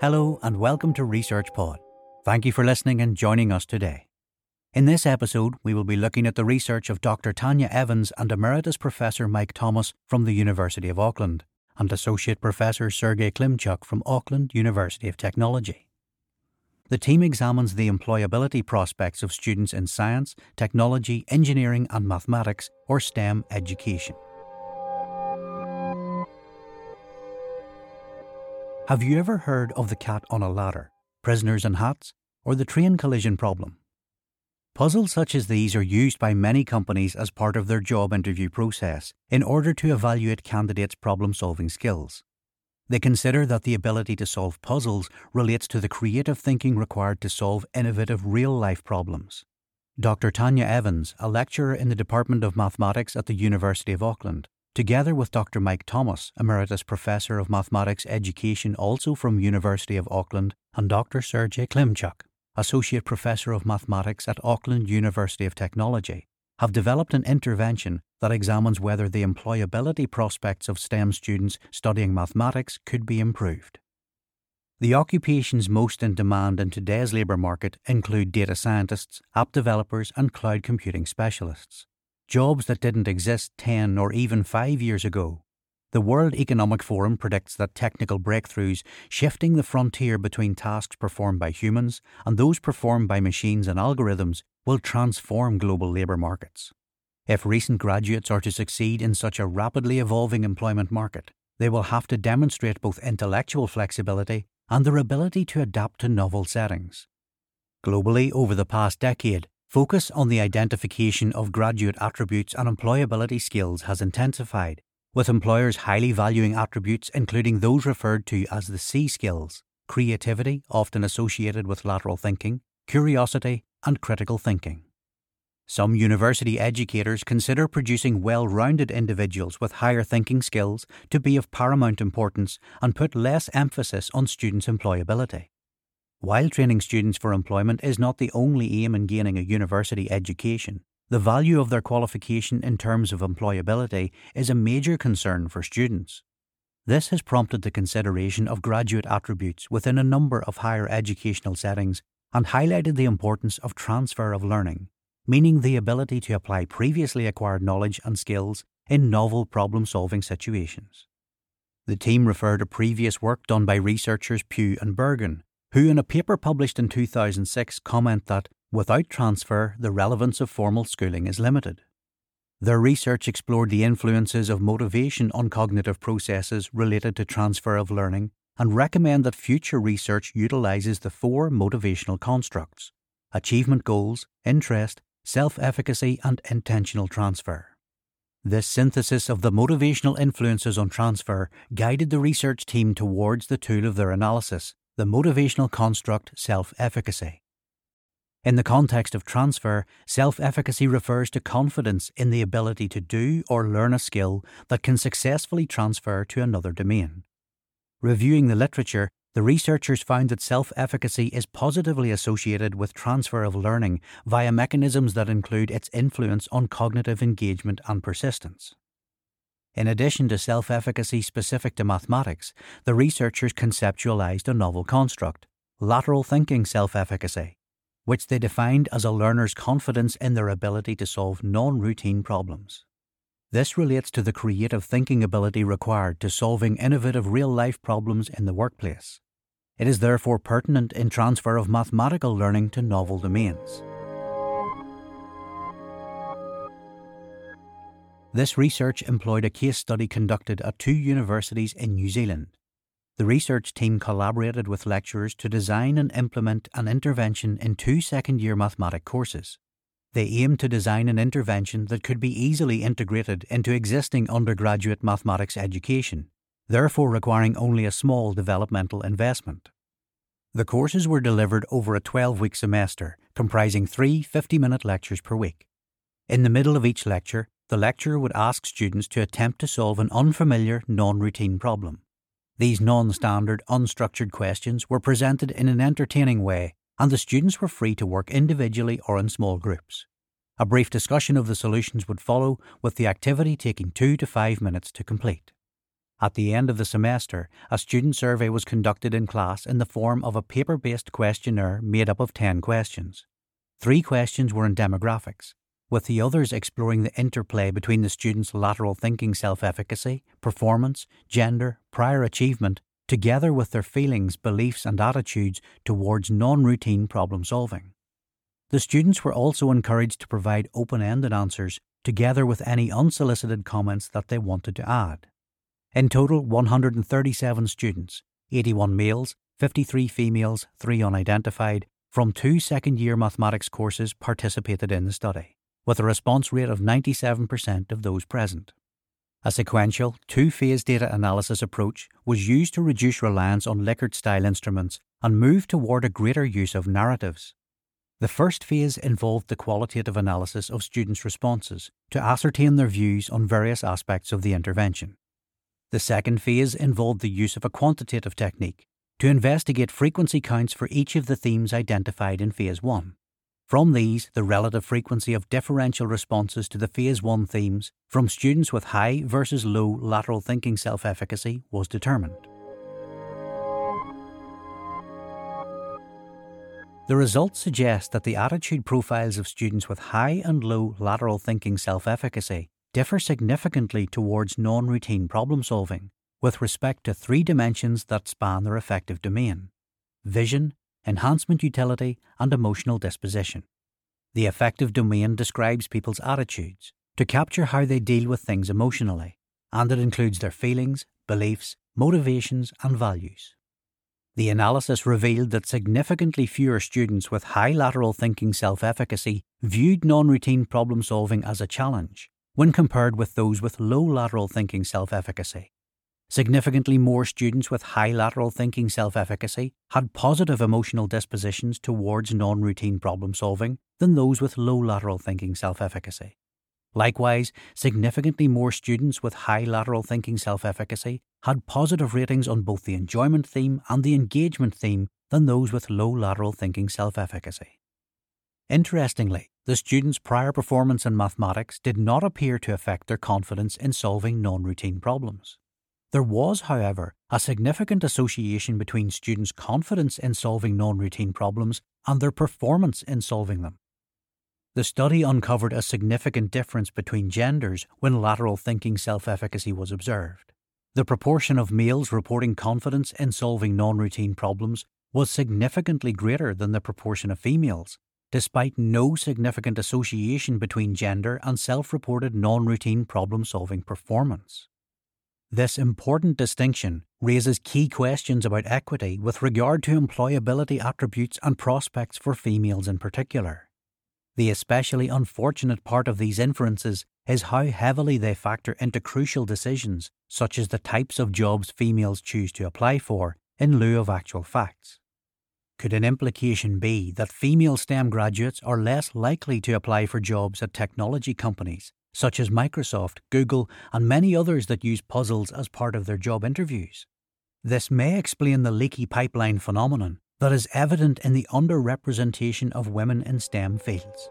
Hello and welcome to Research Pod. Thank you for listening and joining us today. In this episode, we will be looking at the research of Dr. Tanya Evans and Emeritus Professor Mike Thomas from the University of Auckland and Associate Professor Sergiy Klymchuk from Auckland University of Technology. The team examines the employability prospects of students in science, technology, engineering, and mathematics or STEM education. Have you ever heard of the cat on a ladder, prisoners in hats, or the train collision problem? Puzzles such as these are used by many companies as part of their job interview process in order to evaluate candidates' problem solving skills. They consider that the ability to solve puzzles relates to the creative thinking required to solve innovative real life problems. Dr. Tanya Evans, a lecturer in the Department of Mathematics at the University of Auckland, together with Dr. Mike Thomas, Emeritus Professor of Mathematics Education also from University of Auckland, and Dr. Sergiy Klymchuk, Associate Professor of Mathematics at Auckland University of Technology, have developed an intervention that examines whether the employability prospects of STEM students studying mathematics could be improved. The occupations most in demand in today's labour market include data scientists, app developers, and cloud computing specialists jobs that didn't exist 10 or even 5 years ago. The World Economic Forum predicts that technical breakthroughs shifting the frontier between tasks performed by humans and those performed by machines and algorithms will transform global labour markets. If recent graduates are to succeed in such a rapidly evolving employment market, they will have to demonstrate both intellectual flexibility and their ability to adapt to novel settings. Globally, over the past decade, Focus on the identification of graduate attributes and employability skills has intensified, with employers highly valuing attributes including those referred to as the C skills creativity, often associated with lateral thinking, curiosity, and critical thinking. Some university educators consider producing well rounded individuals with higher thinking skills to be of paramount importance and put less emphasis on students' employability. While training students for employment is not the only aim in gaining a university education, the value of their qualification in terms of employability is a major concern for students. This has prompted the consideration of graduate attributes within a number of higher educational settings and highlighted the importance of transfer of learning, meaning the ability to apply previously acquired knowledge and skills in novel problem solving situations. The team referred to previous work done by researchers Pugh and Bergin who in a paper published in 2006 comment that without transfer, the relevance of formal schooling is limited. Their research explored the influences of motivation on cognitive processes related to transfer of learning and recommend that future research utilizes the four motivational constructs achievement goals, interest, self efficacy, and intentional transfer. This synthesis of the motivational influences on transfer guided the research team towards the tool of their analysis the motivational construct self efficacy. In the context of transfer, self efficacy refers to confidence in the ability to do or learn a skill that can successfully transfer to another domain. Reviewing the literature, the researchers found that self efficacy is positively associated with transfer of learning via mechanisms that include its influence on cognitive engagement and persistence. In addition to self efficacy specific to mathematics, the researchers conceptualized a novel construct, lateral thinking self efficacy, which they defined as a learner's confidence in their ability to solve non routine problems. This relates to the creative thinking ability required to solving innovative real life problems in the workplace. It is therefore pertinent in transfer of mathematical learning to novel domains. This research employed a case study conducted at two universities in New Zealand. The research team collaborated with lecturers to design and implement an intervention in two second year mathematics courses. They aimed to design an intervention that could be easily integrated into existing undergraduate mathematics education, therefore requiring only a small developmental investment. The courses were delivered over a 12 week semester, comprising three 50 minute lectures per week. In the middle of each lecture, the lecturer would ask students to attempt to solve an unfamiliar, non routine problem. These non standard, unstructured questions were presented in an entertaining way, and the students were free to work individually or in small groups. A brief discussion of the solutions would follow, with the activity taking two to five minutes to complete. At the end of the semester, a student survey was conducted in class in the form of a paper based questionnaire made up of 10 questions. Three questions were in demographics, with the others exploring the interplay between the student's lateral thinking self efficacy, performance, gender, prior achievement, together with their feelings, beliefs, and attitudes towards non routine problem solving. The students were also encouraged to provide open ended answers together with any unsolicited comments that they wanted to add. In total, 137 students, 81 males, 53 females, 3 unidentified, from two second year mathematics courses participated in the study, with a response rate of 97% of those present. A sequential, two phase data analysis approach was used to reduce reliance on Likert style instruments and move toward a greater use of narratives. The first phase involved the qualitative analysis of students' responses to ascertain their views on various aspects of the intervention. The second phase involved the use of a quantitative technique to investigate frequency counts for each of the themes identified in Phase 1. From these, the relative frequency of differential responses to the Phase 1 themes from students with high versus low lateral thinking self efficacy was determined. The results suggest that the attitude profiles of students with high and low lateral thinking self efficacy differ significantly towards non routine problem solving with respect to three dimensions that span their affective domain vision, enhancement utility, and emotional disposition. The affective domain describes people's attitudes to capture how they deal with things emotionally, and it includes their feelings, beliefs, motivations, and values. The analysis revealed that significantly fewer students with high lateral thinking self efficacy viewed non routine problem solving as a challenge, when compared with those with low lateral thinking self efficacy. Significantly more students with high lateral thinking self efficacy had positive emotional dispositions towards non routine problem solving than those with low lateral thinking self efficacy. Likewise, significantly more students with high lateral thinking self efficacy had positive ratings on both the enjoyment theme and the engagement theme than those with low lateral thinking self efficacy. Interestingly, the students' prior performance in mathematics did not appear to affect their confidence in solving non routine problems. There was, however, a significant association between students' confidence in solving non routine problems and their performance in solving them. The study uncovered a significant difference between genders when lateral thinking self efficacy was observed. The proportion of males reporting confidence in solving non routine problems was significantly greater than the proportion of females, despite no significant association between gender and self reported non routine problem solving performance. This important distinction raises key questions about equity with regard to employability attributes and prospects for females in particular. The especially unfortunate part of these inferences is how heavily they factor into crucial decisions, such as the types of jobs females choose to apply for, in lieu of actual facts. Could an implication be that female STEM graduates are less likely to apply for jobs at technology companies, such as Microsoft, Google, and many others that use puzzles as part of their job interviews? This may explain the leaky pipeline phenomenon that is evident in the underrepresentation of women in STEM fields.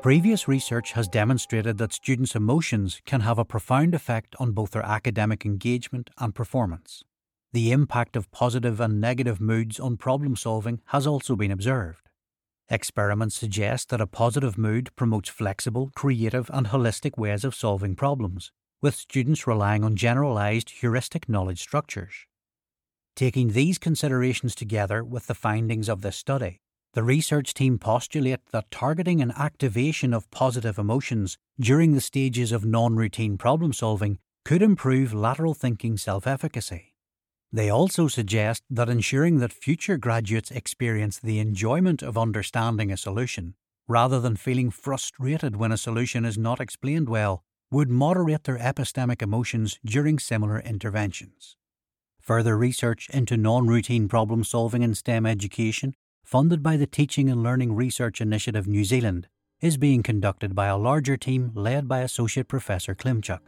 Previous research has demonstrated that students' emotions can have a profound effect on both their academic engagement and performance. The impact of positive and negative moods on problem solving has also been observed. Experiments suggest that a positive mood promotes flexible, creative, and holistic ways of solving problems, with students relying on generalized heuristic knowledge structures. Taking these considerations together with the findings of this study, the research team postulate that targeting an activation of positive emotions during the stages of non routine problem solving could improve lateral thinking self efficacy. They also suggest that ensuring that future graduates experience the enjoyment of understanding a solution, rather than feeling frustrated when a solution is not explained well, would moderate their epistemic emotions during similar interventions. Further research into non routine problem solving in STEM education funded by the Teaching and Learning Research Initiative New Zealand, is being conducted by a larger team led by Associate Professor Klymchuk.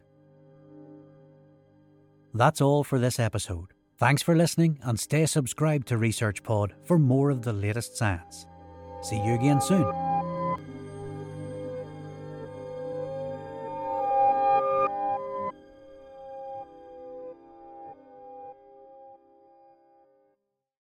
That's all for this episode. Thanks for listening and stay subscribed to ResearchPod for more of the latest science. See you again soon.